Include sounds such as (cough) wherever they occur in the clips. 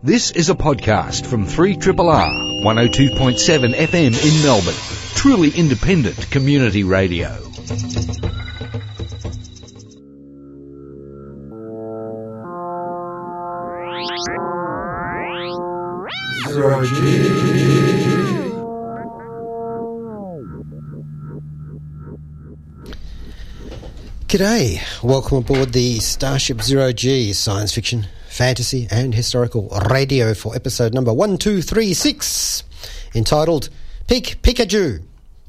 This is a podcast from 3RRR 102.7 FM in Melbourne. Truly independent community radio. Zero. G'day, welcome aboard the Starship Zero G science fiction, fantasy, and historical radio for episode number 1236, entitled Peek Pikachu.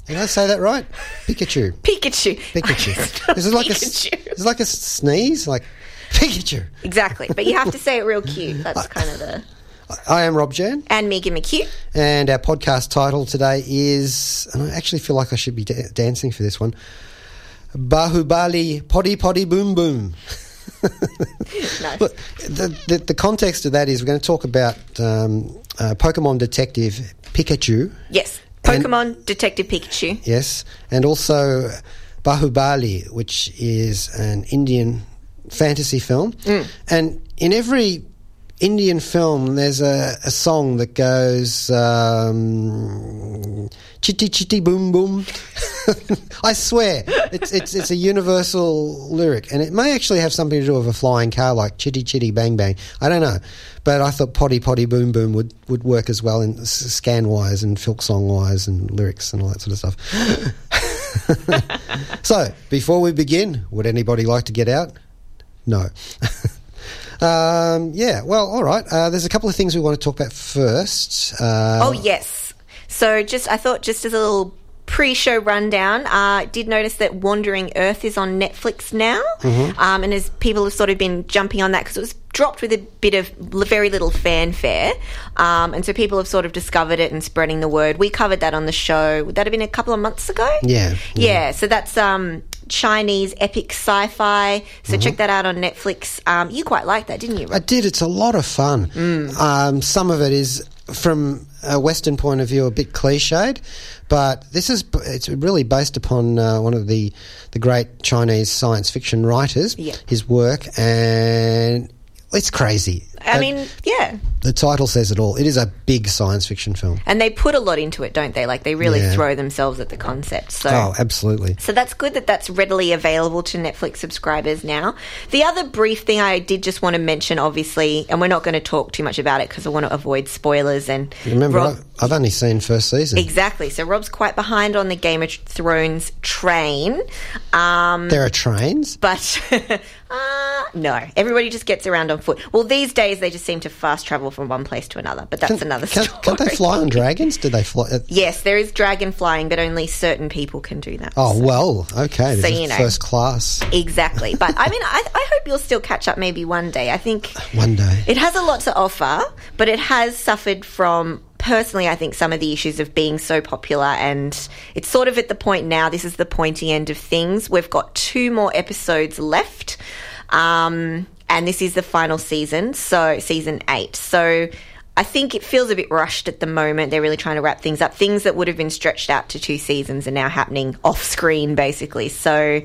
Did I say that right? Pikachu. (laughs) Pikachu. (laughs) Pikachu. This Is like a Pikachu. is like a sneeze? Like (laughs) Pikachu. Exactly, but you have to say it real cute. That's kind of the. I am Rob Jan, And Megan McHugh. and our podcast title today is, and I actually feel like I should be da- dancing for this one, Bahubali Poddy Poddy Boom Boom. (laughs) Look, the, the, the context of that is we're going to talk about um, uh, Pokemon Detective Pikachu, Yes, And- Pokemon Detective Pikachu. yes, and also Bahubali, which is an Indian fantasy film. And in every Indian film, there's a, a song that goes um, chitty chitty boom boom. (laughs) I swear, it's, it's it's a universal lyric, and it may actually have something to do with a flying car, like chitty chitty bang bang. I don't know, but I thought potty potty boom boom would, would work as well in scan wise and filk song wise and lyrics and all that sort of stuff. (laughs) so, before we begin, would anybody like to get out? No. (laughs) um, yeah, well, all right. Uh, there's a couple of things we want to talk about first. Uh, oh yes. So just I thought just as a little pre-show rundown, uh, did notice that Wandering Earth is on Netflix now, Mm-hmm. um, and as people have sort of been jumping on that because it was dropped with a bit of very little fanfare, um, and so people have sort of discovered it and spreading the word. We covered that on the show. Would that have been a couple of months ago? Yeah, yeah. so that's um, Chinese epic sci-fi. So Mm-hmm. check that out on Netflix. Um, you quite liked that, didn't you? I did. It's a lot of fun. Um, some of it is, from a Western point of view, a bit cliched, but this is it's really based upon uh, one of the the great Chinese science fiction writers. Yeah. His work, and it's crazy. I mean, yeah. the title says it all. It is a big science fiction film. And they put a lot into it, don't they? Like they really Yeah. throw themselves at the concept. So Oh, absolutely. so that's good that that's readily available to Netflix subscribers now. The other brief thing I did just want to mention, obviously, and we're not going to talk too much about it because I want to avoid spoilers. And Remember, Rob- I've only seen first season. exactly. So Rob's quite behind on the Game of Thrones train. Um, There are trains. but uh, (laughs) no, everybody just gets around on foot. Well, these days they just seem to fast travel from one place to another. But that's another Can, story. can't they fly on (laughs) dragons? Do they fly? uh, Yes, there is dragon flying, but only certain people can do that. Oh well, okay. So, you know. first class. Exactly. But I mean, I, I hope you'll still catch up maybe one day. I think One day. it has a lot to offer, but it has suffered from. Personally, I think some of the issues of being so popular, and it's sort of at the point now. This is the pointy end of things. We've got two more episodes left, um, and this is the final season, so season eight. So I think it feels a bit rushed at the moment. They're really trying to wrap things up. Things that would have been stretched out to two seasons are now happening off screen, basically. So,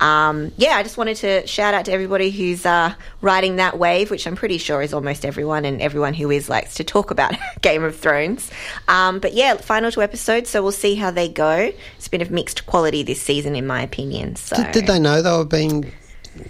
um, yeah, I just wanted to shout out to everybody who's uh, riding that wave, which I'm pretty sure is almost everyone, and everyone who is likes to talk about (laughs) Game of Thrones. Um, but yeah, final two episodes, so we'll see how they go. It's been of mixed quality this season, in my opinion. So, Did, did they know they were being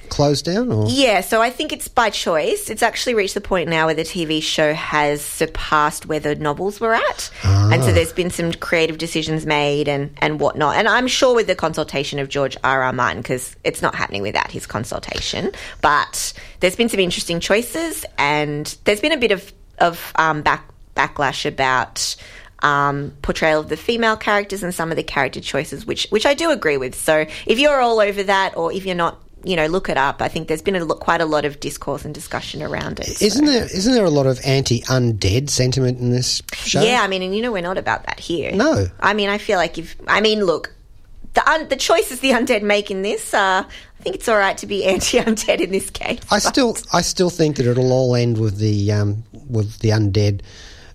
closed down? Or yeah, so I think it's by choice. It's actually reached the point now where the TV show has surpassed where the novels were at. And so there's been some creative decisions made and, and whatnot. And I'm sure with the consultation of George R. R. Martin, because it's not happening without his consultation. But there's been some interesting choices, and there's been a bit of, of um, back, backlash about um, portrayal of the female characters and some of the character choices, which which I do agree with. So if you're all over that, or if you're not, you know, look it up. I think there's been a, lo- quite a lot of discourse and discussion around it. so- isn't there isn't there a lot of anti-undead sentiment in this show? Yeah, I mean, and you know, we're not about that here. No. I mean, I feel like if I mean, look, the un- the choices the undead make in this, uh, I think it's all right to be anti-undead in this case. I but- still I still think that it'll all end with the um, with the undead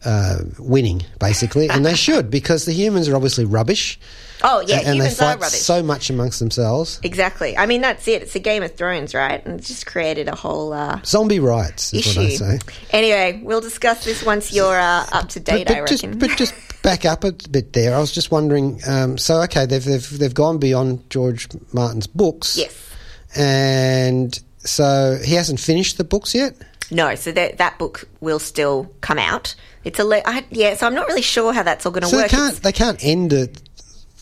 uh, winning, basically, and they (laughs) should because the humans are obviously rubbish. Oh yeah, and they humans are fight rubbish. so much amongst themselves. exactly. I mean, that's it. It's a Game of Thrones, right? And it's just created a whole uh, Zombie rights is what I issue. say. Anyway, we'll discuss this once you're uh, up to date. but, I but just, reckon. but just (laughs) back up a bit there. I was just wondering. Um, so, okay, they've, they've they've gone beyond George Martin's books. yes. and so he hasn't finished the books yet. No, so that that book will still come out. It's a le- I, yeah, so I'm not really sure how that's all going to So they work. can't It's- they can't end it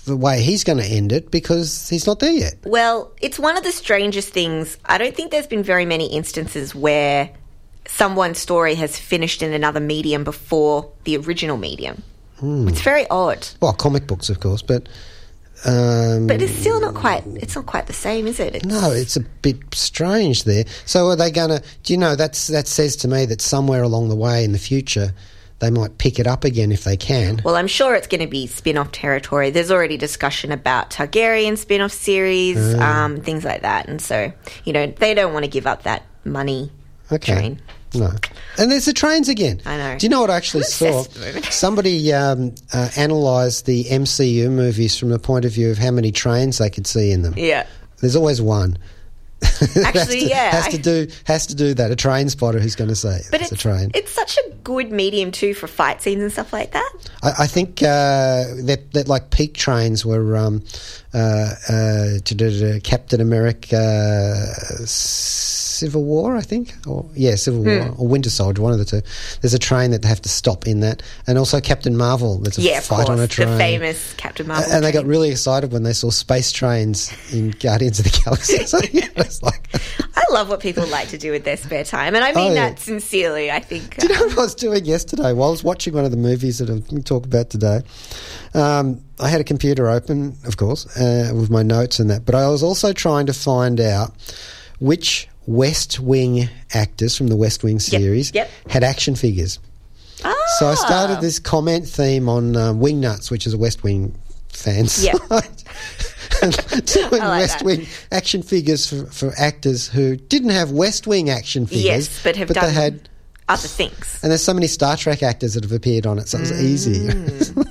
the way he's going to end it because he's not there yet. Well, it's one of the strangest things. I don't think there's been very many instances where someone's story has finished in another medium before the original medium. Hmm. It's very odd, Well, comic books, of course, but um, but it's still not quite. It's not quite the same, is it? It's, no, it's a bit strange there. So are they going to? Do you know that's that says to me that somewhere along the way in the future they might pick it up again if they can. Well, I'm sure it's going to be spin-off territory. There's already discussion about Targaryen spin-off series, Ah. um, things like that, and so you know they don't want to give up that money Okay. train. No. And there's the trains again. I know. Do you know what I actually saw? obsessed with it. Somebody um, uh, analysed the MCU movies from the point of view of how many trains they could see in them. Yeah. There's always one. (laughs) Actually, to- yeah, Has I- to do has to do that. A train spotter who's going to say But it's, it's a train. It's such a good medium too for fight scenes and stuff like that. I, I think uh, that that like peak trains were um, uh, uh, to do the Captain America uh, Civil War, I think, or yeah, Civil War Hmm. or Winter Soldier, one of the two. There's a train that they have to stop in that, and also Captain Marvel. There's a Yeah, fight course, on a train. the famous Captain Marvel. and they got really excited when they saw space trains in Guardians of the Galaxy. (laughs) so, yeah, it's like, (laughs) I love what people like to do with their spare time, and I mean Oh, yeah. that sincerely. I think. Do you know uh, what I was doing yesterday? While I was watching one of the movies that we talk about today, um, I had a computer open, of course, uh, with my notes and that, but I was also trying to find out which West Wing actors from the West Wing series yep. had action figures. Ah. So I started this comment theme on um, Wing Nuts, which is a West Wing fan Yeah. site. (laughs) (laughs) doing like West that. Wing action figures for, for actors who didn't have West Wing action figures, yes, but have but done they had other things. and there's so many Star Trek actors that have appeared on it, so it was easy. (laughs)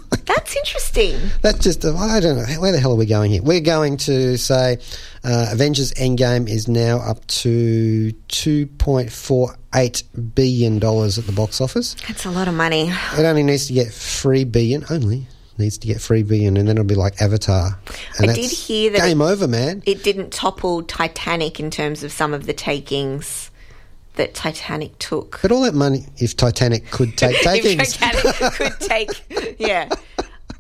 Interesting. That's just, I don't know, where the hell are we going here? We're going to say uh, Avengers Endgame is now up to $2.48 billion at the box office. That's a lot of money. It only needs to get 3 billion, only needs to get 3 billion, and then it'll be like Avatar. And I did hear that Game over, man. It didn't topple Titanic in terms of some of the takings that Titanic took. But all that money, if Titanic could take (laughs) if takings. Titanic could (laughs) take, yeah.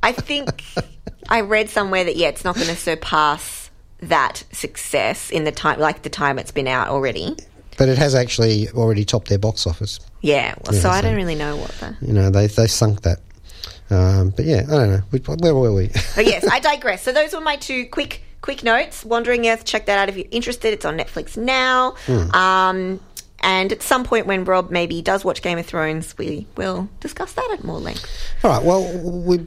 I think (laughs) I read somewhere that yeah, it's not going to surpass that success in the time, like the time it's been out already. But it has actually already topped their box office. Yeah, well, so Yeah, I so- don't really know what the. You know, they they sunk that. Um, but yeah, I don't know. We- Where were we? Yes, I (laughs) digress. So those were my two quick quick notes. Wandering Earth, check that out if you're interested. It's on Netflix now. Hmm. Um, and at some point when Rob maybe does watch Game of Thrones, we will discuss that at more length. All right. Well, we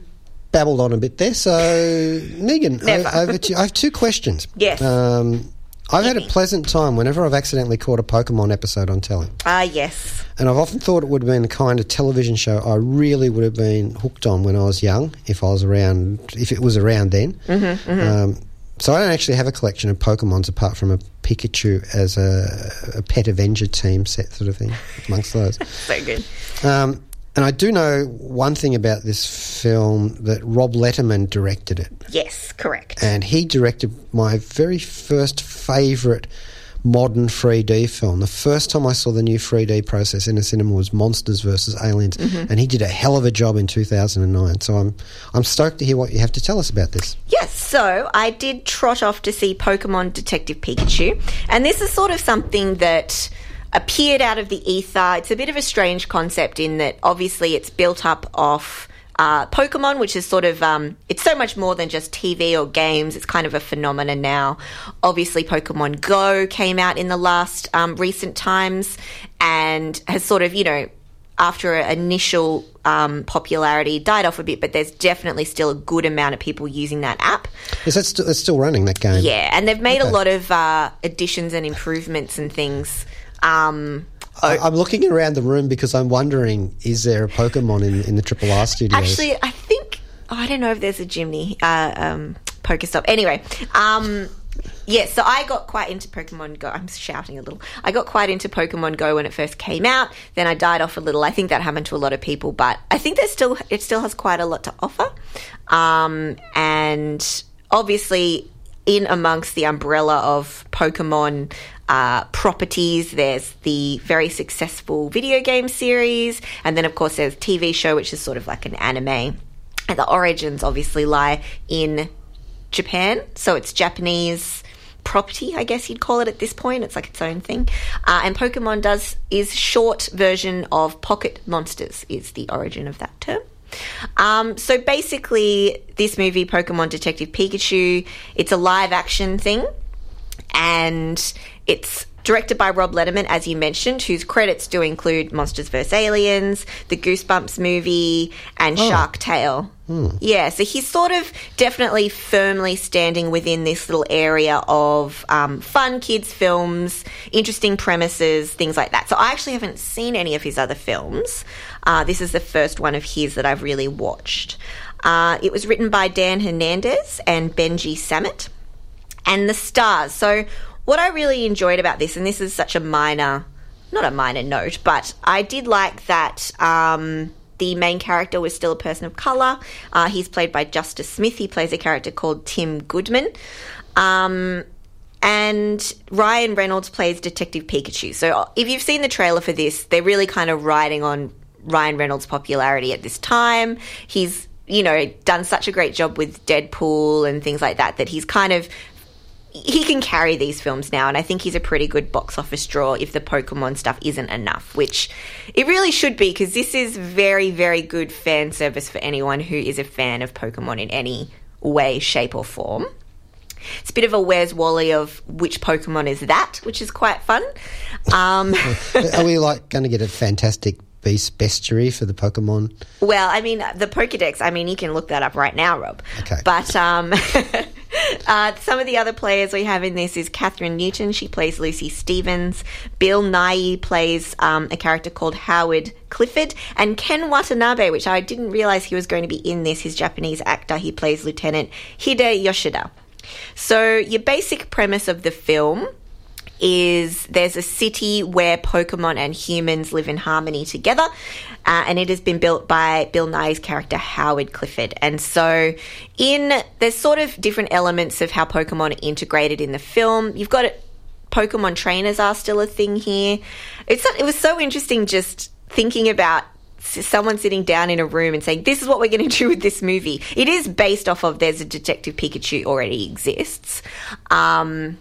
babbled on a bit there. So, Megan, Never. over to you. I have two questions. Yes. Um, I've had a pleasant time whenever I've accidentally caught a Pokemon episode on telly. Ah, yes. And I've often thought it would have been the kind of television show I really would have been hooked on when I was young, if I was around, if it was around then. Mm-hmm, Um, so I don't actually have a collection of Pokemons apart from a Pikachu as a, a pet Avenger team set sort of thing, amongst those. (laughs) So good. Um, and I do know one thing about this film that Rob Letterman directed it, Yes, correct. and he directed my very first favourite modern 3D film. The first time I saw the new 3D process in a cinema was Monsters vs Aliens, mm-hmm. and he did a hell of a job in 2009. So I'm I'm stoked to hear what you have to tell us about this. Yes, so I did trot off to see Pokemon Detective Pikachu, and this is sort of something that appeared out of the ether. It's a bit of a strange concept in that obviously it's built up off uh, Pokemon, which is sort of um, it's so much more than just TV or games. It's kind of a phenomenon now. Obviously, Pokemon Go came out in the last um, recent times and has sort of you know after initial um, popularity died off a bit, but there's definitely still a good amount of people using that app. Is that st- it's still running that game? Yeah, and they've made a lot of uh, additions and improvements and things. Um, I, I'm looking around the room because I'm wondering: is there a Pokemon in in the Triple R studios? Actually, I think oh, I don't know if there's a Jimny uh, um, Pokestop. Anyway, um, yeah, so I got quite into Pokemon Go. I'm shouting a little. I got quite into Pokemon Go when it first came out. Then I died off a little. I think that happened to a lot of people, but I think there's still it still has quite a lot to offer. Um, and obviously, in amongst the umbrella of Pokemon uh, properties, there's the very successful video game series, and then of course there's TV show, which is sort of like an anime. And the origins obviously lie in Japan, so it's Japanese property, I guess you'd call it at this point. It's like its own thing. Uh, and Pokemon does is short version of Pocket Monsters is the origin of that term. Um, so basically, this movie, Pokemon Detective Pikachu, it's a live action thing, and it's directed by Rob Letterman, as you mentioned, whose credits do include Monsters vs. Aliens, the Goosebumps movie, and Shark Tale. Yeah, so he's sort of definitely firmly standing within this little area of um, fun kids' films, interesting premises, things like that. So I actually haven't seen any of his other films. Uh, this is the first one of his that I've really watched. Uh, it was written by Dan Hernandez and Benji Samit and the stars. So, what I really enjoyed about this, and this is such a minor, not a minor note, but I did like that um, the main character was still a person of colour. Uh, he's played by Justice Smith. He plays a character called Tim Goodman. Um, and Ryan Reynolds plays Detective Pikachu. So if you've seen the trailer for this, they're really kind of riding on Ryan Reynolds' popularity at this time. He's, you know, done such a great job with Deadpool and things like that that he's kind of he can carry these films now, and I think he's a pretty good box office draw if the Pokemon stuff isn't enough, which it really should be because this is very, very good fan service for anyone who is a fan of Pokemon in any way, shape, or form. It's a bit of a Where's Wally of which Pokemon is that, which is quite fun. Um, (laughs) Are we like going to get a fantastic beast bestiary for the Pokemon? Well, I mean, the Pokedex, I mean, you can look that up right now, Rob. Okay. But um, (laughs) uh, some of the other players we have in this is Kathryn Newton. She plays Lucy Stevens. Bill Nighy plays um, a character called Howard Clifford. And Ken Watanabe, which I didn't realize he was going to be in this, his Japanese actor, he plays Lieutenant Hide Yoshida. So, your basic premise of the film is there's a city where Pokemon and humans live in harmony together, uh, and it has been built by Bill Nighy's character Howard Clifford. And so, in there's sort of different elements of how Pokemon are integrated in the film. You've got Pokemon trainers are still a thing here. It's it was so interesting just thinking about someone sitting down in a room and saying, This is what we're going (laughs) to do with this movie. It is based off of There's a Detective Pikachu already exists. Um,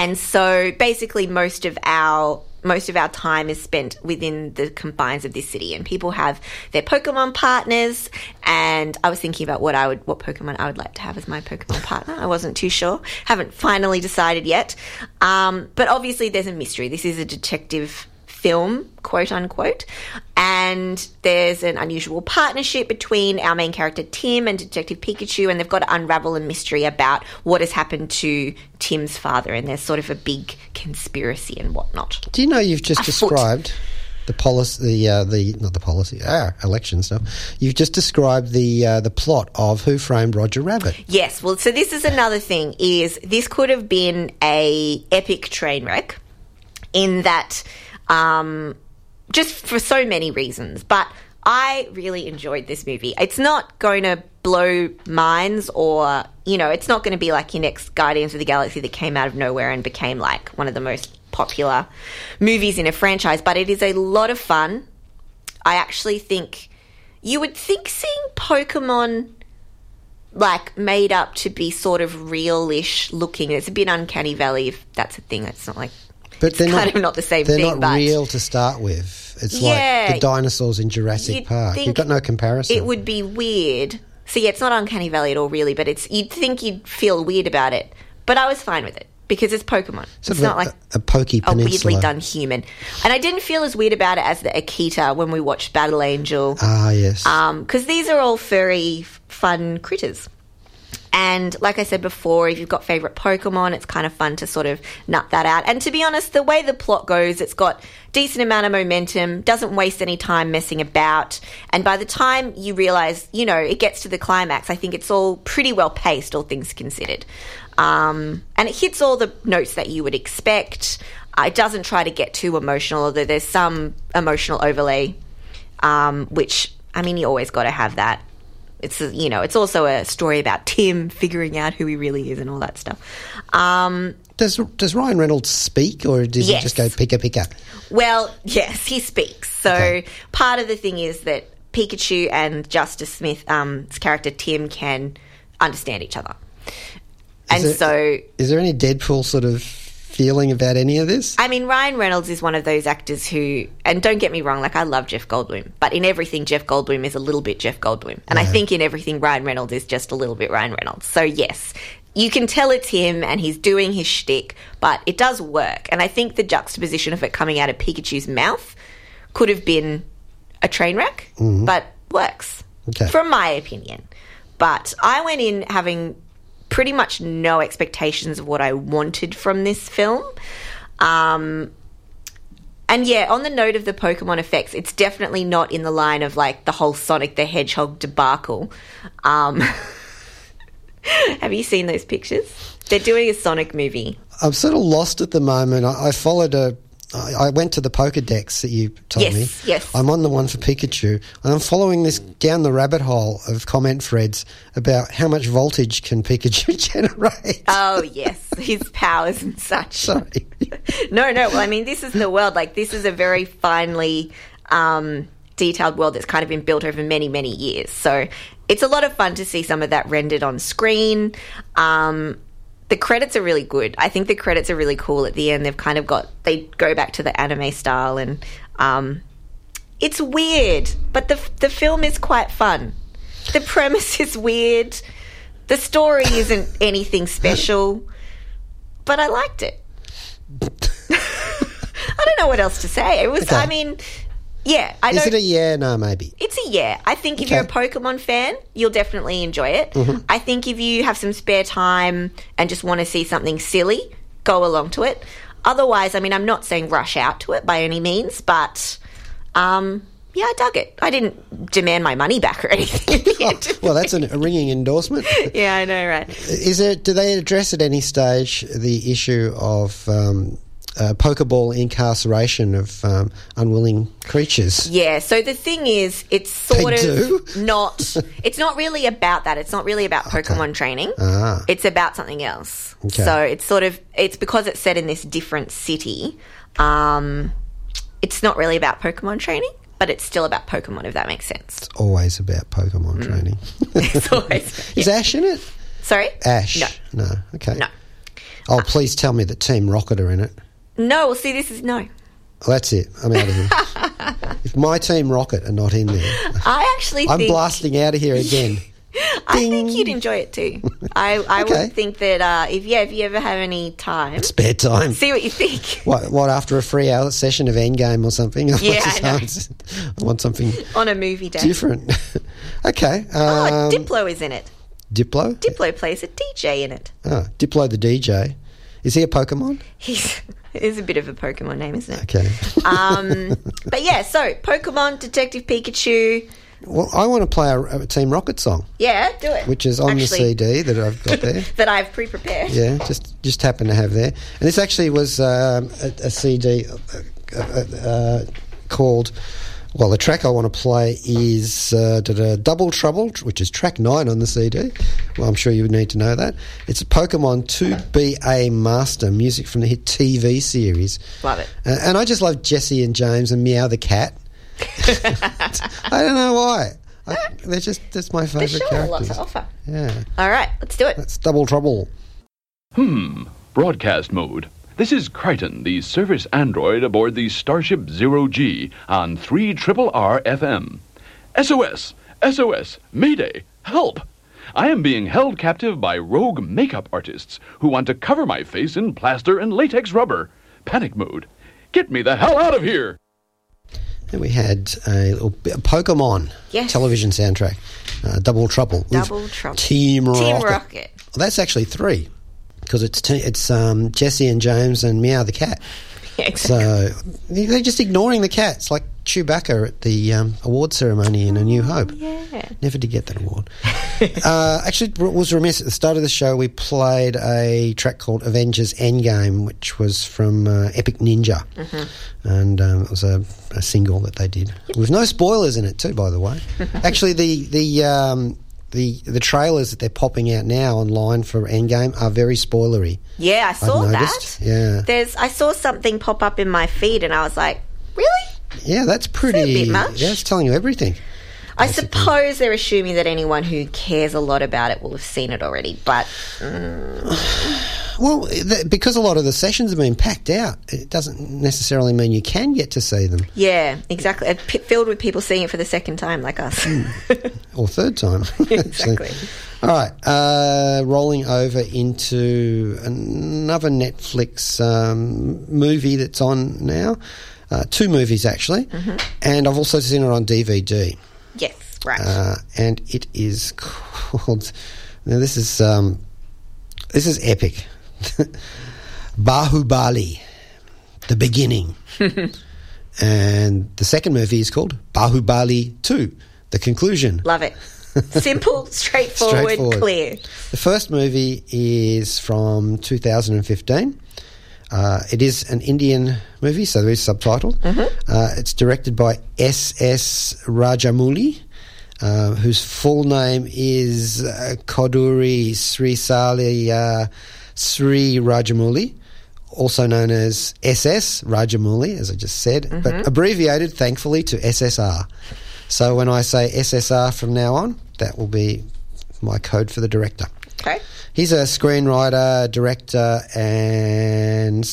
and so basically most of our most of our time is spent within the confines of this city. And people have their pokemon partners. And i was thinking about what i would what pokemon i would like to have as my pokemon partner. I wasn't too sure. Haven't finally decided yet. Um, but obviously there's a mystery. This is a detective film, quote unquote. And there's an unusual partnership between our main character Tim and Detective Pikachu, and they've got to unravel a mystery about what has happened to Tim's father. And there's sort of a big conspiracy and whatnot. Do you know you've just described the policy, the uh, the not the policy, ah, election stuff. You've just described the uh, the plot of Who Framed Roger Rabbit. Yes, well, so this is another thing: is this could have been a epic train wreck, in that, um, just for so many reasons. But I really enjoyed this movie. It's not going to blow minds, or you know, it's not going to be like your next Guardians of the Galaxy that came out of nowhere and became like one of the most popular movies in a franchise. But it is a lot of fun. I actually think you would think seeing Pokemon like made up to be sort of realish looking. It's a bit uncanny valley if that's a thing. It's not like But they're kind not, of not the same They're thing, not real to start with. It's Yeah. like the dinosaurs in Jurassic Park. You've got no comparison. it would be weird. So yeah, it's not uncanny valley at all, really. But it's you'd think you'd feel weird about it, but I was fine with it because it's Pokemon. Sort it's not a, like a, pokey a weirdly done human, and I didn't feel as weird about it as the Alita when we watched Battle Angel. Ah, yes. because these are all furry, fun critters. And like I said before, if you've got favorite Pokemon, it's kind of fun to sort of nut that out. And to be honest, the way the plot goes, it's got decent amount of momentum, doesn't waste any time messing about. And by the time you realize, you know, it gets to the climax, I think it's all pretty well paced, all things considered. Um, and it hits all the notes that you would expect. Uh, it doesn't try to get too emotional, although there's some emotional overlay, um, which I mean, you always got to have that. It's you know, it's also a story about Tim figuring out who he really is and all that stuff. Um, Does Does Ryan Reynolds speak, or does Yes. he just go pika pika? well, yes, he speaks. So Okay. part of the thing is that Pikachu and Justice Smith's um, character Tim can understand each other, and there- so Is there any Deadpool sort of feeling about any of this? I mean, Ryan Reynolds is one of those actors who, and don't get me wrong, like I love Jeff Goldblum, but in everything, Jeff Goldblum is a little bit Jeff Goldblum. And I think in everything, Ryan Reynolds is just a little bit Ryan Reynolds. So, yes, you can tell it's him and he's doing his shtick, but it does work. And I think the juxtaposition of it coming out of Pikachu's mouth could have been a train wreck, mm-hmm. but works, Okay. from my opinion. But I went in having pretty much no expectations of what I wanted from this film. Um, and yeah, on the note of the Pokemon effects, it's definitely not in the line of like the whole Sonic the Hedgehog debacle. Um, (laughs) have you seen those pictures? They're doing a Sonic movie. I'm sort of lost at the moment. I, I followed a. I went to the Pokedex that you told Yes, me. yes. I'm on the one for Pikachu, and I'm following this down the rabbit hole of comment threads about how much voltage can Pikachu (laughs) generate. Oh yes, his powers and such. (laughs) Sorry. no, no. Well, I mean, this is the world. Like, this is a very finely um, detailed world that's kind of been built over many, many years. So it's a lot of fun to see some of that rendered on screen. Um, the credits are really good. I think the credits are really cool at the end. They've kind of got they go back to the anime style, and um, it's weird, but the the film is quite fun. The premise (laughs) is weird. The story isn't anything special, but I liked it. (laughs) I don't know what else to say. It was, Okay. I mean, yeah, I Is it a yeah? No, maybe. It's a yeah. I think if you're a Pokemon fan, you'll definitely enjoy it. Mm-hmm. I think if you have some spare time and just want to see something silly, go along to it. Otherwise, I mean, I'm not saying rush out to it by any means, but um, yeah, I dug it. I didn't demand my money back or (laughs) anything. (laughs) Well, that's an, a ringing endorsement. (laughs) yeah, I know, right? Is it? Do they address at any stage the issue of um, uh, Pokeball incarceration of um, unwilling creatures? Yeah, so the thing is, it's sort They of do? not. (laughs) It's not really about that. It's not really about Pokemon training. Ah. It's about something else. Okay. So it's sort of it's because it's set in this different city. Um, it's not really about Pokemon training, but it's still about Pokemon. If that makes sense. It's always about Pokemon Mm. training. (laughs) (laughs) It's always Is Ash in it? sorry. Ash. No. No. Okay. No. Oh, please tell me that Team Rocket are in it. No, well, see, this is no. Well, that's it. I'm out of here. (laughs) if my Team Rocket are not in there, I actually I'm think blasting out of here again. (laughs) I think you'd enjoy it too. I I Okay. would think that uh, if yeah, if you ever have any time, Spare time. see what you think. (laughs) What, what after a free hour session of Endgame or something? Yeah, I. I want something on a movie day. different. okay. Oh, Um, Diplo is in it. Diplo? Diplo plays a DJ in it. Ah, Diplo the DJ. Is he a Pokemon? He's is a bit of a Pokemon name, isn't it? Okay. Um, but yeah, so Pokemon, Detective Pikachu. well, I want to play a, a Team Rocket song, Yeah, do it. which is on the CD that I've got there. (laughs) that I've pre-prepared. Yeah, just just happened to have there. And this actually was um, a, a CD uh, uh, uh, called. Well, the track I want to play is uh, Double Trouble, which is track nine on the CD. Well, I'm sure you would need to know that. It's a Pokemon 2BA Master, music from the hit TV series. Love it. Uh, and I just love Jesse and James and Meowth the Cat. (laughs) I don't know why. I, they're just, that's my There's favourite sure a lot characters. to offer. Yeah, All right, let's do it. that's Double Trouble. Hmm. Broadcast mode. This is Crichton, the service android aboard the Starship Zero G on 3 Triple R FM. SOS! SOS! Mayday! Help! I am being held captive by rogue makeup artists who want to cover my face in plaster and latex rubber. Panic mode. Get me the hell out of here! Then we had a little bit of Pokemon Yes. television soundtrack, uh, Double Trouble. with Double Trouble. Team Rocket. Team Rocket. Well, that's actually three because it's te- it's um, Jesse and James and Meowth the cat. (laughs) Yeah, exactly. So they're just ignoring the cats, like Chewbacca at the um, award ceremony in A New Hope. yeah. Never did get that award. (laughs) uh, actually, it was remiss at the start of the show. We played a track called Avengers Endgame, which was from uh, Epic Ninja, and um, it was a, a single that they did with no spoilers in it too. By the way, (laughs) actually, the the um, the the trailers that they're popping out now online for Endgame are very spoilery. Yeah, I saw that. yeah. There's I saw something pop up in my feed and I was like, Really? Yeah, that's pretty. much. Yeah, it's telling you everything. I suppose they're assuming that anyone who cares a lot about it will have seen it already, but mm. Well, th- because a lot of the sessions have been packed out, it doesn't necessarily mean you can get to see them. yeah, exactly. P- filled with people seeing it for the second time, like us. Hmm. (laughs) or third time. (laughs) Exactly. All right, uh, rolling over into another Netflix um, movie that's on now. Uh, two movies actually, Mm-hmm. and I've also seen it on DVD. yes, right. Uh, and it is (laughs) called. Now this is um, this is epic. (laughs) Bahubali, the beginning, and the second movie is called Bahubali Two, the conclusion. Love it. (laughs) Simple, straightforward, Straightforward. clear. The first movie is from 2015. Uh, it is an Indian movie, so there is subtitled. Uh, it's directed by S.S. Rajamouli, uh, whose full name is uh, Koduri Sri uh, Sri Rajamouli, also known as S.S. Rajamouli, as I just said, but abbreviated, thankfully, to SSR. So when I say SSR from now on, that will be my code for the director. Okay. He's a screenwriter, director, and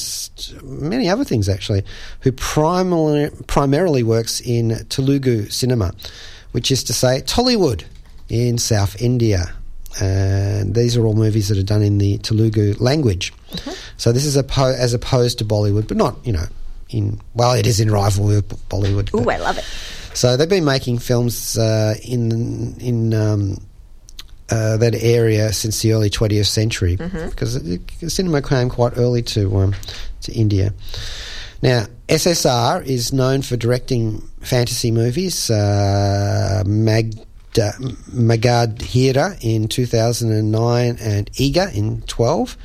many other things actually, who primarily, primarily works in Telugu cinema, which is to say Tollywood in South India. And these are all movies that are done in the Telugu language. Mm-hmm. So this is oppo- as opposed to Bollywood, but not, you know, in, well, it is in rivalry with Bollywood. Ooh, I love it. So they've been making films uh, in in um, uh, that area since the early 20th century because it- cinema came quite early to um, to India. Now SSR is known for directing fantasy movies. Uh, Magda, Magadheera in 2009 and Eega in 12.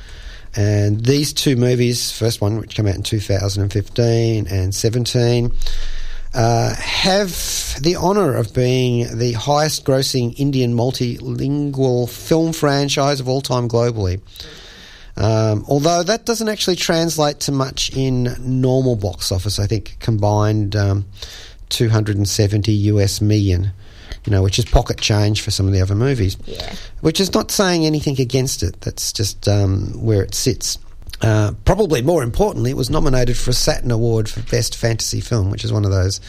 And these two movies, first one which came out in 2015 and 17, uh, have the honour of being the highest grossing Indian multilingual film franchise of all time globally. Um, although that doesn't actually translate to much in normal box office, I think combined um, 270 US million, you know, which is pocket change for some of the other movies. Yeah. Which is not saying anything against it. That's just um, where it sits. Uh, probably more importantly, it was nominated for a Saturn Award for Best Fantasy Film, which is one of those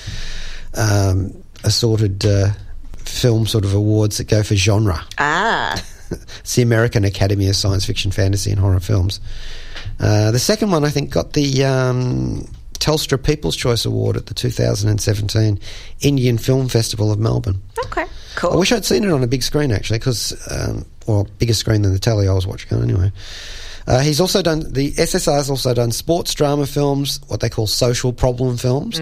um, assorted uh, film sort of awards that go for genre. Ah, (laughs) It's the American Academy of Science Fiction, Fantasy, and Horror Films. Uh, the second one, I think, got the um, Telstra People's Choice Award at the 2017 Indian Film Festival of Melbourne. okay. Cool. I wish I'd seen it on a big screen actually, because um, or bigger screen than the telly I was watching on anyway. Uh, he's also done the SSR has also done sports drama films, what they call social problem films,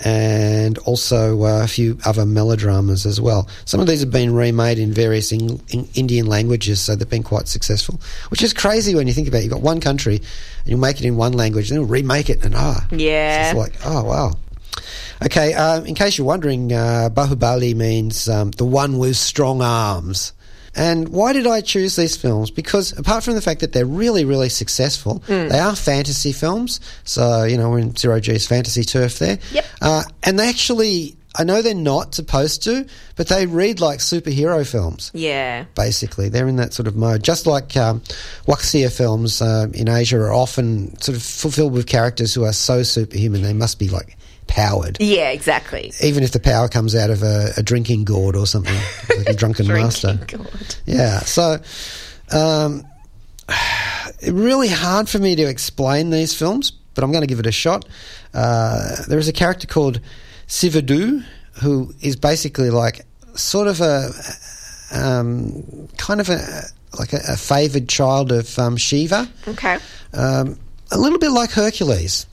and also uh, a few other melodramas as well. Some of these have been remade in various in, in Indian languages, so they've been quite successful. Which is crazy when you think about it. You've got one country, and you make it in one language, then remake it, and ah, Yeah. it's like oh wow. Okay, um, in case you're wondering, uh, Bahubali means um, the one with strong arms. And why did I choose these films? Because apart from the fact that they're really, really successful, they are fantasy films. So, you know, we're in Zero G's fantasy turf there. Yep. Uh, and they actually, I know they're not supposed to, but they read like superhero films Yeah. basically. They're in that sort of mode. Just like um, Wuxia films uh, in Asia are often sort of fulfilled with characters who are so superhuman they must be like powered. Yeah, exactly. Even if the power comes out of a, a drinking gourd or something, like a (laughs) drunken master. Gourd. Yeah, so um, really hard for me to explain these films, but I'm going to give it a shot. Uh, there is a character called Sivudu, who is basically like sort of a um, kind of a like a, a favoured child of um, Shiva, Okay. um, a little bit like Hercules.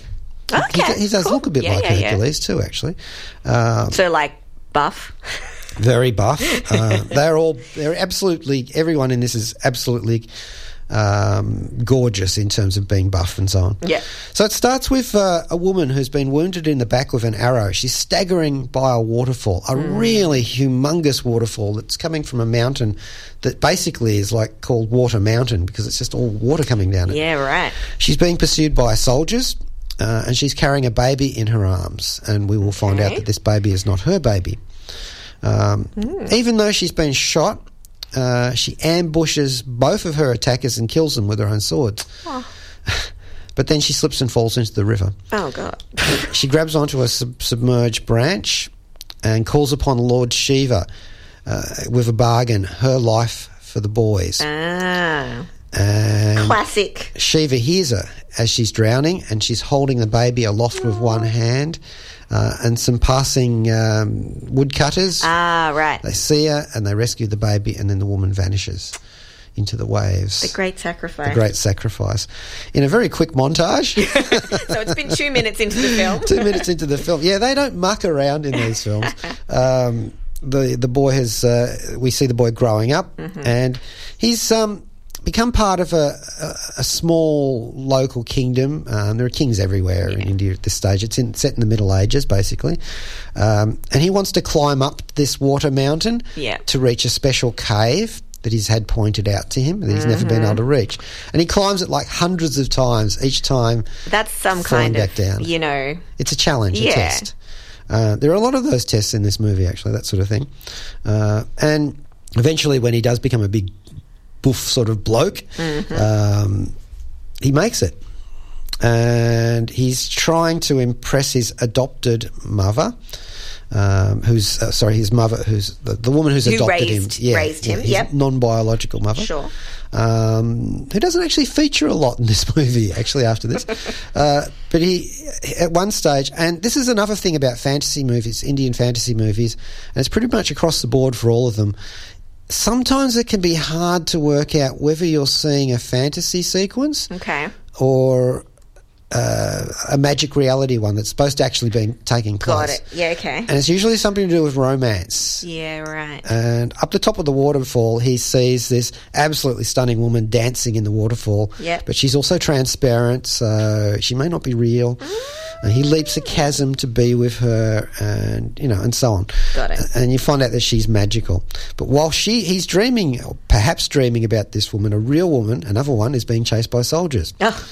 He- Okay, he, he does cool. look a bit Yeah, like yeah, yeah. Hercules too, actually. Um, So like buff. very buff. (laughs) Uh, they're all they're absolutely everyone in this is absolutely um, gorgeous in terms of being buff and so on. Yeah. So it starts with uh, a woman who's been wounded in the back with an arrow. She's staggering by a waterfall, a really humongous waterfall that's coming from a mountain that basically is like called Water Mountain because it's just all water coming down it. Yeah, right. She's being pursued by soldiers. Uh, and she's carrying a baby in her arms, and we will find out that this baby is not her baby. Um, Even though she's been shot, uh, she ambushes both of her attackers and kills them with her own swords. (laughs) but then she slips and falls into the river. Oh god. (laughs) She grabs onto a sub- submerged branch and calls upon Lord Shiva uh, with a bargain her life for the boys. ah. And Classic. Shiva hears her as she's drowning and she's holding the baby aloft with one hand. Uh, and some passing um, woodcutters. Ah, right. They see her and they rescue the baby, and then the woman vanishes into the waves. The great sacrifice. The great sacrifice. In a very quick montage, (laughs) so it's been two minutes into the film. (laughs) two minutes into the film. Yeah, they don't muck around in these films. (laughs) Um, the the boy has uh, we see the boy growing up, and he's um, become part of a, a, a small local kingdom. Um, there are kings everywhere in India at this stage. It's in, set in the Middle Ages, basically, um, and he wants to climb up this water mountain Yeah. to reach a special cave. That he's had pointed out to him that he's never been able to reach, and he climbs it like hundreds of times. Each time, That's some kind back of, down. you know, it's a challenge, a Yeah. test. Uh, there are a lot of those tests in this movie, actually, that sort of thing. Uh, and eventually, when he does become a big boof sort of bloke, Mm-hmm. um, he makes it. And he's trying to impress his adopted mother. Um, who's uh, sorry? His mother, who's the, the woman who's Who adopted raised- him, raised him, his yep. non-biological mother, Sure. um, who doesn't actually feature a lot in this (laughs) movie, actually, after this. (laughs) uh, but he, at one stage, and this is another thing about fantasy movies, Indian fantasy movies, and it's pretty much across the board for all of them. Sometimes it can be hard to work out whether you're seeing a fantasy sequence okay. or uh, a magic reality one that's supposed to actually be taking place. Got it. Yeah, okay. And it's usually something to do with romance. Yeah, right. And up the top of the waterfall, he sees this absolutely stunning woman dancing in the waterfall. Yep. But she's also transparent, so she may not be real. And he leaps a chasm to be with her, and you know, and so on. Got it. And you find out that she's magical. But while she, he's dreaming, perhaps dreaming about this woman, a real woman, another one, is being chased by soldiers. Oh,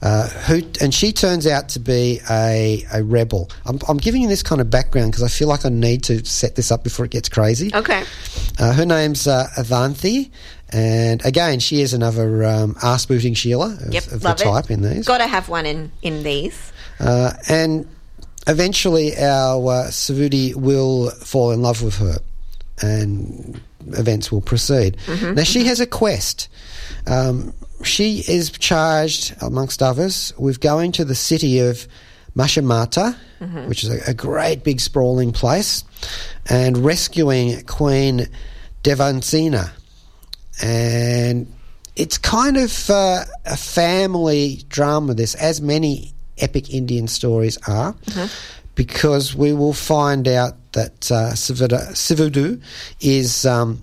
Uh, who and she turns out to be a, a rebel. I'm, I'm giving you this kind of background because I feel like I need to set this up before it gets crazy. okay. Uh, her name's uh, Avanthi, and again, she is another um, ass booting Sheila of, Yep, of the love it. type in these. Got to have one in in these. Uh, and eventually, our uh, Sivudu will fall in love with her, and events will proceed. Mm-hmm. Now, she has a quest. Um, she is charged, amongst others, with going to the city of Mahishmati, Mm-hmm. which is a, a great big sprawling place, and rescuing Queen Devasena. And it's kind of uh, a family drama, this, as many epic Indian stories are, because we will find out that uh, Sivudu is. Um,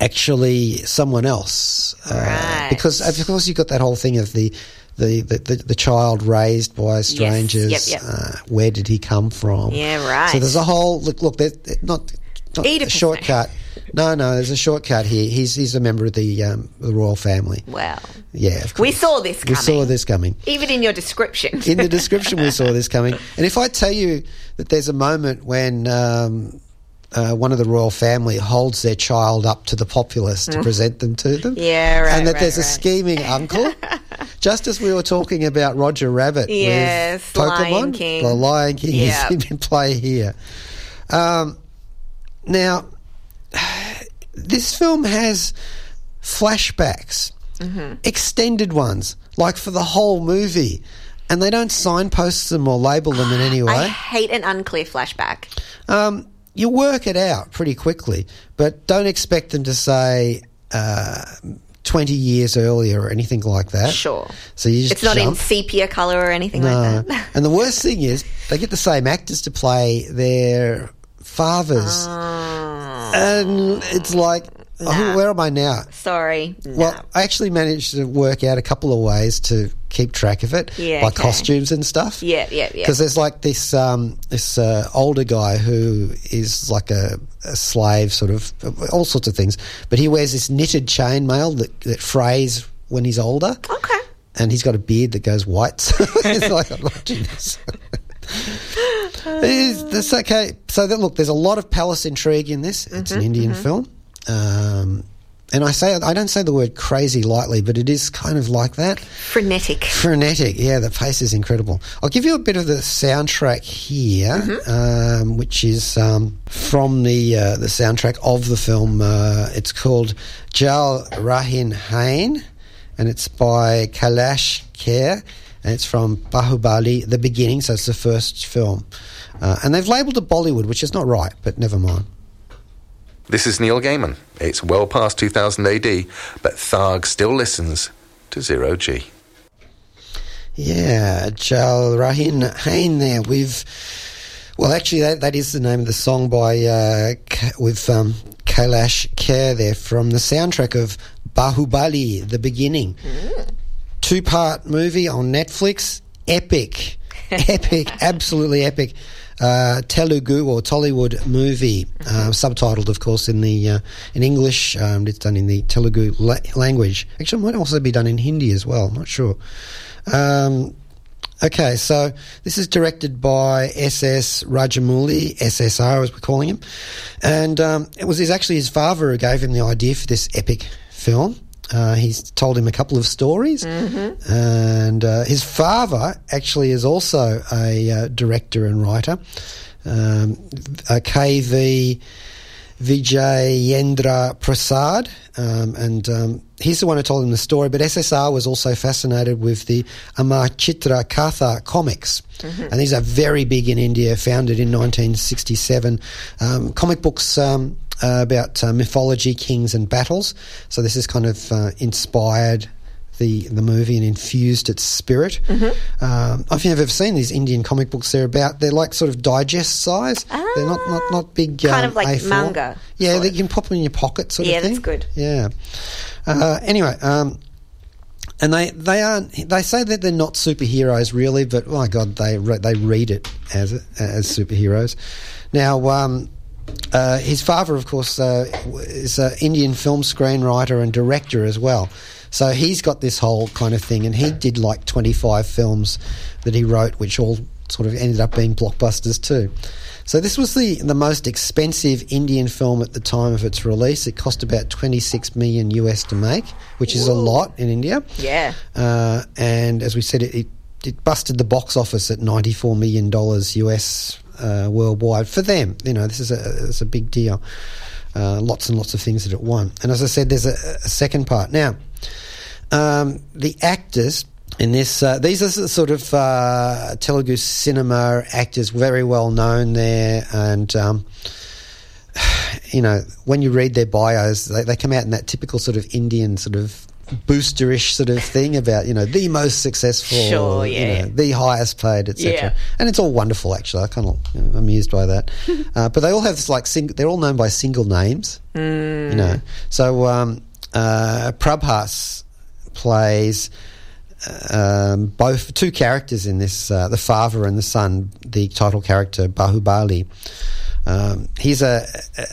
Actually, someone else, uh, Right. because of course you've got that whole thing of the the, the, the, child raised by strangers. Yep, yep. Uh, where did he come from? Yeah, right. So there's a whole look. Look, not not Oedipus, a shortcut. No, no, no, there's a shortcut here. He's he's a member of the um, the royal family. Wow. Yeah, of course. we saw this We coming. saw this coming. Even in your description. In the description, we saw (laughs) this coming. And if I tell you that there's a moment when um, uh, one of the royal family holds their child up to the populace to present them to them, Mm. Yeah, right, and that right, there's a scheming uncle, (laughs) just as we were talking about Roger Rabbit Yes, with Lion Pokemon, King. the Lion King Yeah. is (laughs) in play here. Um, now, this film has flashbacks, Mm-hmm. extended ones, like for the whole movie. and they don't signpost them or label them in any (gasps) way. I hate an unclear flashback. Um, you work it out pretty quickly, but don't expect them to say uh, 20 years earlier or anything like that. Sure. So you just It's not in sepia color or anything No. like that. and the worst (laughs) thing is they get the same actors to play their fathers. And it's like, oh, where am I now? Sorry. Well, I actually managed to work out a couple of ways to keep track of it Yeah, by okay. costumes and stuff. yeah, yeah, yeah. Because there's like this um, this uh, older guy who is like a, a slave, sort of all sorts of things. But he wears this knitted chainmail that, that frays when he's older, Okay. and he's got a beard that goes white. So (laughs) it's like I'm watching this. (laughs) Is- that's okay. So that, look, there's a lot of palace intrigue in this. It's Mm-hmm, an Indian film, um, and I say I don't say the word crazy lightly, but it is kind of like that. Frenetic. Frenetic, yeah, the pace is incredible. I'll give you a bit of the soundtrack here, um, which is um, from the uh, the soundtrack of the film. Uh, it's called Jal Rahin Hain, and it's by Kailash Kher, and it's from Bahubali, the beginning. So it's the first film, uh, and they've labelled it Bollywood, which is not right, but never mind. This is Neil Gaiman. It's well past 2000 AD, but Tharg still listens to Zero G. Yeah, Jal Rahin Hain there with. Well, actually, that, that is the name of the song by uh, with um, Kailash Kher there from the soundtrack of Bahubali, The Beginning. Two part movie on Netflix. Epic. (laughs) epic. Absolutely epic. Uh, Telugu or Tollywood movie, uh, subtitled, of course, in the uh, in English. Um, it's done in the Telugu la- language. Actually, it might also be done in Hindi as well. I'm not sure. Um, okay, so this is directed by SS Rajamouli, SSR as we're calling him, and um, it was his, actually his father who gave him the idea for this epic film. Uh, he's told him a couple of stories, and uh, his father actually is also a uh, director and writer. Um, uh, KV Vijayendra Prasad, um, and um, he's the one who told him the story. But SSR was also fascinated with the Amar Chitra Katha comics, and these are very big in India, founded in 1967. Um, comic books. Uh, about uh, mythology, kings, and battles. So this is kind of uh, inspired the the movie and infused its spirit. Mm-hmm. Um, you've ever seen these Indian comic books, they're about they're like sort of digest size. they're not not not big. Kind um, of like A4. manga, Yeah, you can pop them in your pocket, sort Yeah, of thing. Yeah, that's good. Yeah. Uh, anyway. Um, and they they aren't. They say that they're not superheroes, really, but oh my god, they re- they read it as as superheroes. Now, um, uh, his father, of course, uh, is an Indian film screenwriter and director as well. So he's got this whole kind of thing, and he did like 25 films that he wrote, which all sort of ended up being blockbusters too. So this was the, the most expensive Indian film at the time of its release. It cost about 26 million US to make, which is a lot in India. Yeah. Uh, and as we said, it, it, it busted the box office at $94 million US uh, worldwide. For them, you know, this is a, it's a big deal. Uh, lots and lots of things that it won. And as I said, there's a, a second part. Now, um, the actors in this, uh, these are sort of uh, Telugu cinema actors, very well known there, and um, (sighs) you know, when you read their bios, they, they come out in that typical sort of Indian sort of boosterish sort of thing about you know the most successful, Sure, you yeah. know, the highest paid, etc. Yeah. And it's all wonderful, actually. I kind of you know, amused by that. (laughs) uh, but they all have this like sing- they're all known by single names, Mm. you know. So um, uh, Prabhas plays um, both two characters in this, uh, the father and the son, the title character Bahubali. Um, he's a,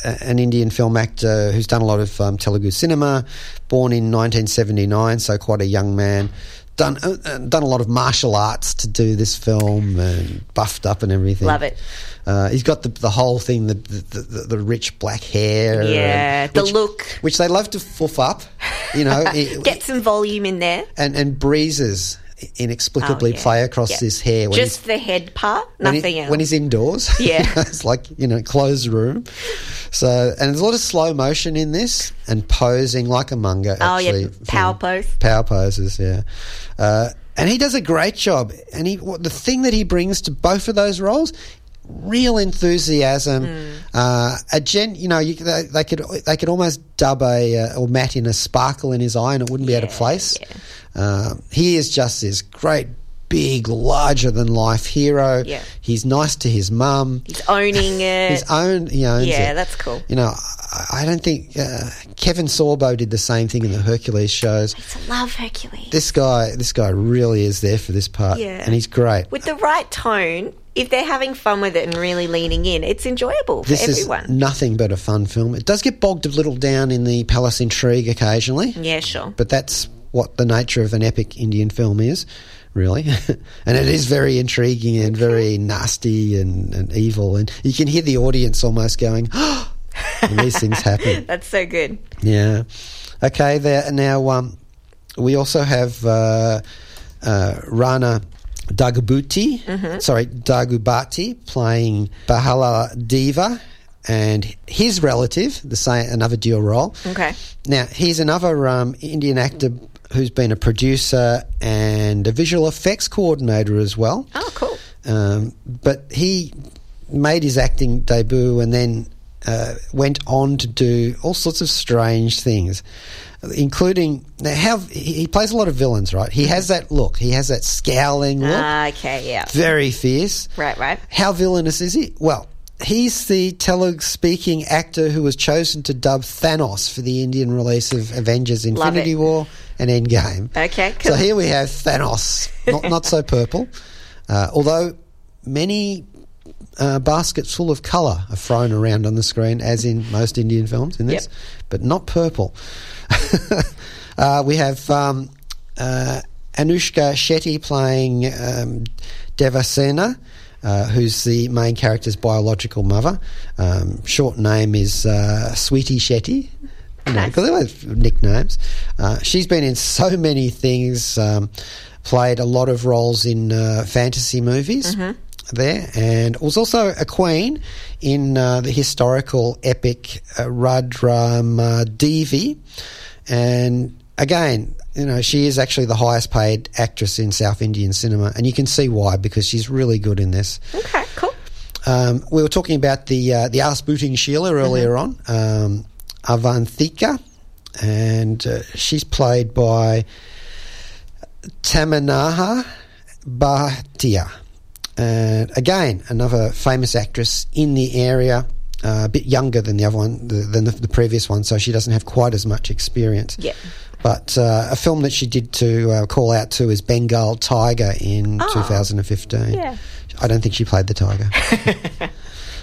a an Indian film actor who's done a lot of um, Telugu cinema. Born in 1979, so quite a young man. Done uh, uh, done a lot of martial arts to do this film and buffed up and everything. Love it. Uh, he's got the the whole thing, the the, the, the rich black hair. Yeah, and- the which- look. which they love to foof up, you know, (laughs) it- Get some volume in there. and and breezes inexplicably Oh, yeah. play across Yeah. his hair when Just the head part, when, nothing he- else. when he's indoors. (laughs) Yeah. it's like you know closed room. So and there's a lot of slow motion in this and posing like a manga. oh yeah, power pose. power poses. Yeah. Uh, and he does a great job. And he, what, the thing that he brings to both of those roles, real enthusiasm. Uh, a gen, you know, you, they, they could they could almost dub a uh, or Matt in a sparkle in his eye, and it wouldn't be out of Yeah, place. Uh, he is just this great, big, larger than life hero. Yeah. He's nice to his mum. He's owning (laughs) it. His own, he owns yeah, it. that's cool. You know, I, I don't think uh, Kevin Sorbo did the same thing in the Hercules shows. I love Hercules. This guy, this guy really is there for this part, Yeah. and he's great. With the right tone, if they're having fun with it and really leaning in, it's enjoyable for This everyone. is nothing but a fun film. It does get bogged a little down in the palace intrigue occasionally, yeah, sure. but that's what the nature of an epic Indian film is, really. (laughs) and it is very intriguing and very nasty and, and evil, and you can hear the audience almost going, when (gasps) these things happen. (laughs) That's so good. Yeah. Okay. There now. Um, we also have uh, uh, Rana Dagubuti, sorry, Daggubati playing Bhallaladeva, and his relative, the same another dual role. Okay. Now he's another um, Indian actor who's been a producer and a visual effects coordinator as well. Oh, cool. Um, but he made his acting debut and then uh, went on to do all sorts of strange things, including how he he plays a lot of villains. Right, he has that look. He has that scowling look, Ah, okay, yeah. very fierce. Right, right. How villainous is he? Well. He's the Telugu-speaking actor who was chosen to dub Thanos for the Indian release of Avengers: Infinity. War and Endgame. Okay, cool. So here we have Thanos, not, not so purple, uh, although many uh, baskets full of colour are thrown around on the screen, as in most Indian films in this, Yep. but not purple. (laughs) uh, we have um, uh, Anushka Shetty playing um, Devasena. Uh, who's the main character's biological mother? Um, short name is uh, Sweetie Shetty. You know, Nice. because they all have nicknames. Uh, she's been in so many things, um, played a lot of roles in uh, fantasy movies there, and was also a queen in uh, the historical epic uh, Rudrama Devi. And again, you know, she is actually the highest paid actress in South Indian cinema, and you can see why because she's really good in this. Okay, cool. Um, we were talking about the uh, the ass booting Sheila earlier on, um, Avanthika, and uh, she's played by Tamannaah Bhatia. And again, another famous actress in the area, uh, a bit younger than the other one, the, than the, the previous one, so she doesn't have quite as much experience. Yeah. But uh, a film that she did to uh, call out to is Bengal Tiger in 2015. Yeah. I don't think she played the tiger. (laughs)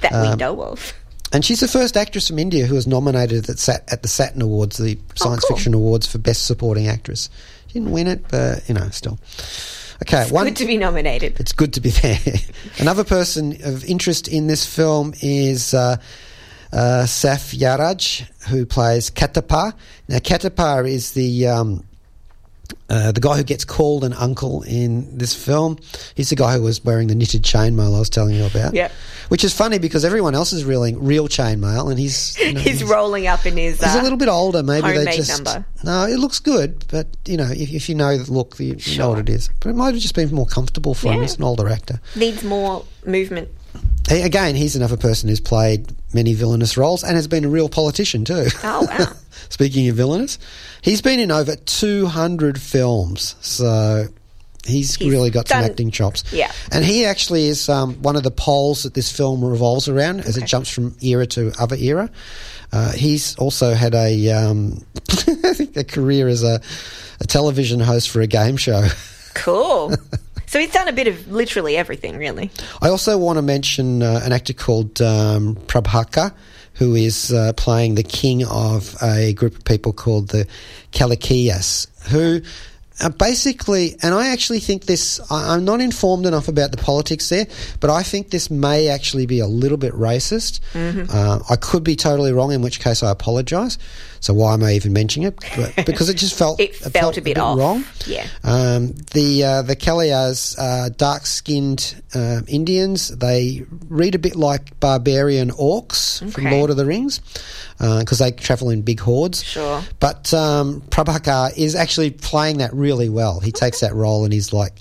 That Um, we know of. and she's the first actress from India who was nominated at, Sat- at the Saturn Awards, the Science Oh, cool. Fiction Awards for Best Supporting Actress. She didn't win it, but, you know, still. Okay, one. Good to be nominated. It's good to be (laughs) there. Another person of interest in this film is uh, uh, Sathyaraj, who plays Kattappa. Now, Kattappa is the um, uh, the guy who gets called an uncle in this film. He's the guy who was wearing the knitted chainmail I was telling you about. Yep. Which is funny because everyone else is reeling real chainmail, and he's you know, (laughs) He's rolling up in his. He's uh, a little bit older. Maybe they just number. no. It looks good, but you know, if, if you know the look, you, you know what it is. But it might have just been more comfortable for him. Yeah. He's an older actor. needs more movement. He, again, he's another person who's played many villainous roles and has been a real politician too. Oh, wow. (laughs) Speaking of villainous, he's been in over 200 films, so he's, He's really got some acting chops. yeah. And he actually is um, one of the poles that this film revolves around as it jumps from era to other era. Uh, he's also had a, um, (laughs) a career as a, a television host for a game show. Cool. (laughs) so he's done a bit of literally everything, really. I also want to mention uh, an actor called um, Prabhakar, who is uh, playing the king of a group of people called the Kalakeyas, who are basically, and I actually think this, I, I'm not informed enough about the politics there, but I think this may actually be a little bit racist. Uh, I could be totally wrong, in which case I apologise. So why am I even mentioning it? But, (laughs) because it just felt It felt a bit off. wrong. Yeah. Um, the uh, the Kaliyas are dark skinned uh, Indians. They read a bit like barbarian orcs from Lord of the Rings because they travel in big hordes. Sure. But um, Prabhakar is actually playing that really really well. He takes that role and he's like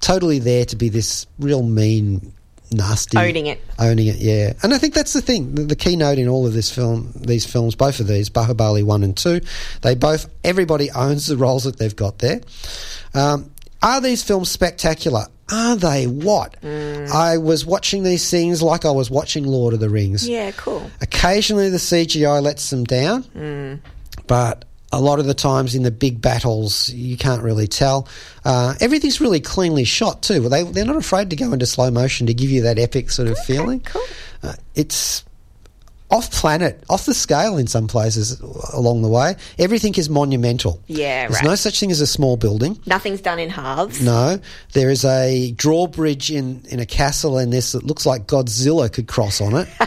totally there to be this real mean, nasty Owning it. owning it. Yeah, and I think that's the thing. The, the keynote in all of this film, these films, both of these, Bahubali one and two, they both everybody owns the roles that they've got there. Um, are these films spectacular? Are they what? Mm. I was watching these things like I was watching Lord of the Rings. Yeah, cool. Occasionally, the CGI lets them down, Mm. but a lot of the times in the big battles, you can't really tell. Uh, everything's really cleanly shot too. Well, They they're not afraid to go into slow motion to give you that epic sort of feeling. cool. Uh, it's off planet, off the scale in some places along the way. Everything is monumental. Yeah, There's right. no such thing as a small building. Nothing's done in halves. No, there is a drawbridge in, in a castle in this that looks like Godzilla could cross on it. (laughs)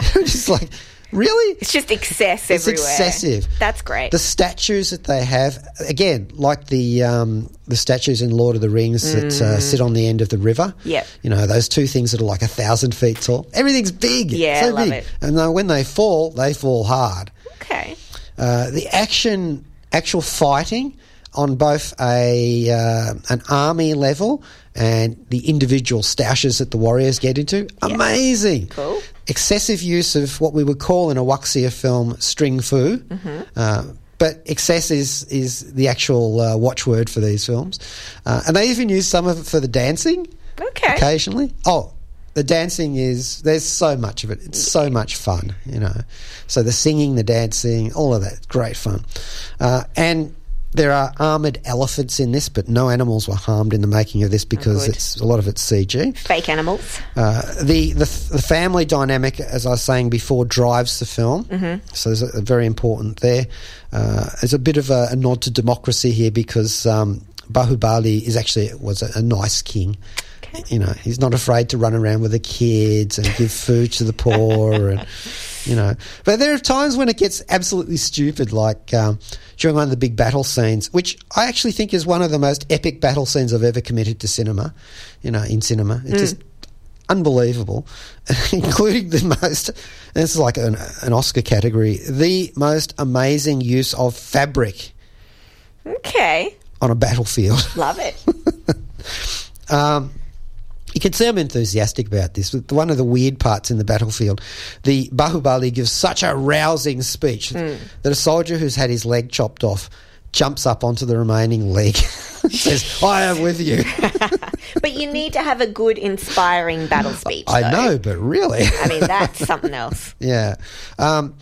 (laughs) Just like, really? It's just excess It's everywhere. excessive. That's great. The statues that they have, again, like the um, the statues in Lord of the Rings that uh, sit on the end of the river. Yeah. You know, those two things that are like a thousand feet tall. Everything's big. Yeah, so I love big. it. And then when they fall, they fall hard. okay. Uh, the action, actual fighting on both a uh, an army level and the individual stashes that the warriors get into, amazing. Cool. Excessive use of what we would call in a Wuxia film string fu. Mm-hmm. Uh, but excess is, is the actual uh, watchword for these films. Uh, and they even use some of it for the dancing Okay. occasionally. Oh, the dancing is there's so much of it. It's so much fun, you know. So the singing, the dancing, all of that, great fun. Uh, and there are armored elephants in this, but no animals were harmed in the making of this because good. it's a lot of it's CG. Fake animals. Uh, the, the the family dynamic, as I was saying before, drives the film. Mm-hmm. So there's a, a very important there. Uh, there's a bit of a, a nod to democracy here because um, Bahubali is actually was a, a nice king. You know, he's not afraid to run around with the kids and give food to the poor, and (laughs) you know. But there are times when it gets absolutely stupid, like um, during one of the big battle scenes, which I actually think is one of the most epic battle scenes I've ever committed to cinema. You know, in cinema, it's just unbelievable, (laughs) including the most. This is like an, an Oscar category. The most amazing use of fabric Okay. on a battlefield. Love it. (laughs) Um, you can see I'm enthusiastic about this. One of the weird parts in the battlefield, the Bahubali gives such a rousing speech that a soldier who's had his leg chopped off jumps up onto the remaining leg, and (laughs) says, "I am with you." (laughs) but you need to have a good, inspiring battle speech. I though. know, but really, I mean, that's (laughs) something else. yeah. Um,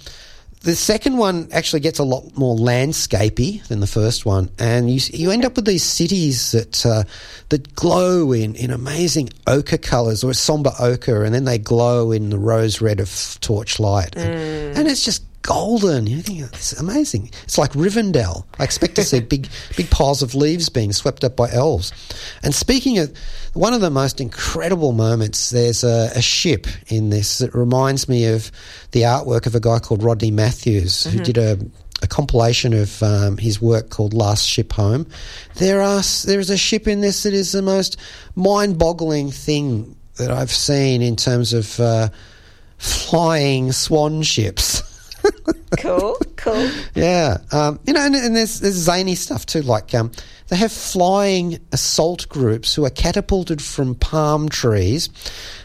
the second one actually gets a lot more landscapey than the first one, and you you end up with these cities that uh, that glow in, in amazing ochre colours or somber ochre, and then they glow in the rose red of torchlight, and, and it's just golden. You think it's amazing. It's like Rivendell. I expect to see (laughs) big big piles of leaves being swept up by elves. And speaking of one of the most incredible moments, there's a, a ship in this that reminds me of the artwork of a guy called Rodney Matthews who did a a compilation of um, his work called Last Ship Home. There are there is a ship in this that is the most mind-boggling thing that I've seen in terms of uh, flying swan ships. (laughs) (laughs) Cool, cool. Yeah, um, you know, and, and there's there's zany stuff too. Like um, they have flying assault groups who are catapulted from palm trees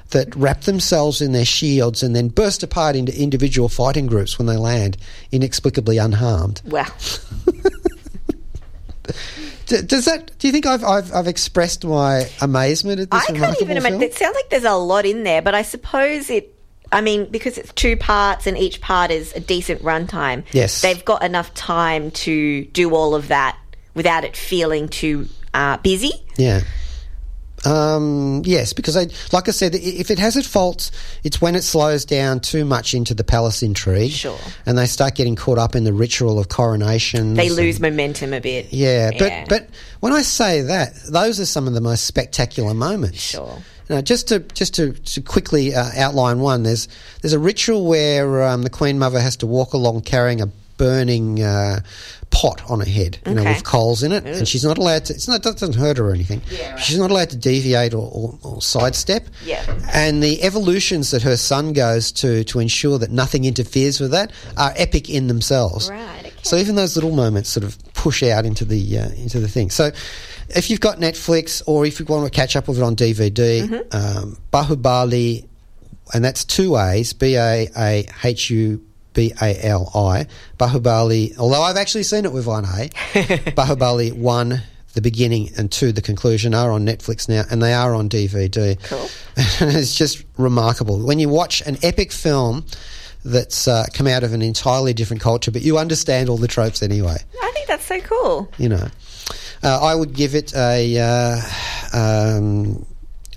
that wrap themselves in their shields and then burst apart into individual fighting groups when they land, inexplicably unharmed. Wow. (laughs) Does that? Do you think I've I've, I've expressed my amazement at this I can't even imagine. film? It sounds like there's a lot in there, but I suppose it. I mean, because it's two parts and each part is a decent runtime. Yes. they've got enough time to do all of that without it feeling too uh, busy. Yeah. Um, yes, because I, like I said, if it has its faults, it's when it slows down too much into the palace intrigue. Sure. And they start getting caught up in the ritual of coronation. They and- lose momentum a bit. Yeah, but but when I say that, those are some of the most spectacular moments. Sure. You know, just to just to, to quickly uh, outline one, there's there's a ritual where um, the Queen Mother has to walk along carrying a burning uh, pot on her head, you know, Okay. with coals in it, and she's not allowed to. It's not it doesn't hurt her or anything. She's not allowed to deviate or, or, or sidestep. Yeah. And the evolutions that her son goes to to ensure that nothing interferes with that are epic in themselves. Right, okay. So even those little moments sort of push out into the uh, into the thing. So, if you've got Netflix or if you want to catch up with it on DVD, um, Bahubali, and that's two A's, B A A H U B A L I, Bahubali. Although I've actually seen it with one A, (laughs) Bahubali one. The beginning and two, the conclusion, are on Netflix now, and they are on DVD. Cool. (laughs) And it's just remarkable when you watch an epic film that's uh, come out of an entirely different culture, but you understand all the tropes anyway. I think that's so cool. You know, uh, I would give it a uh, um,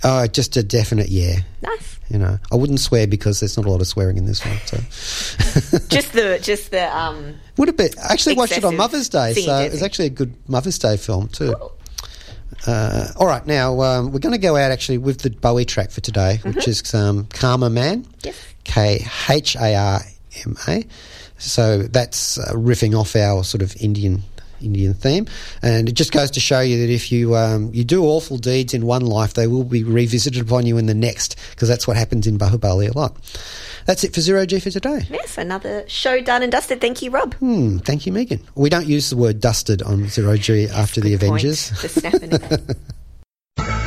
oh, just a definite yeah. Nice. You know, I wouldn't swear because there's not a lot of swearing in this one. So, (laughs) Just the just the um. would it be? I actually watched it on Mother's Day, so it's actually a good Mother's Day film too. Uh, all right, now um, we're going to go out actually with the Bowie track for today, which is um, Karma Man, K H A R M A. So that's uh, riffing off our sort of Indian Indian theme, and it just goes to show you that if you um, you do awful deeds in one life, they will be revisited upon you in the next, because that's what happens in Bahubali a lot. That's it for Zero G for today. Yes, another show done and dusted. Thank you, Rob. Hmm, thank you, Megan. We don't use the word dusted on Zero G after the. Avengers. The snapping. (laughs)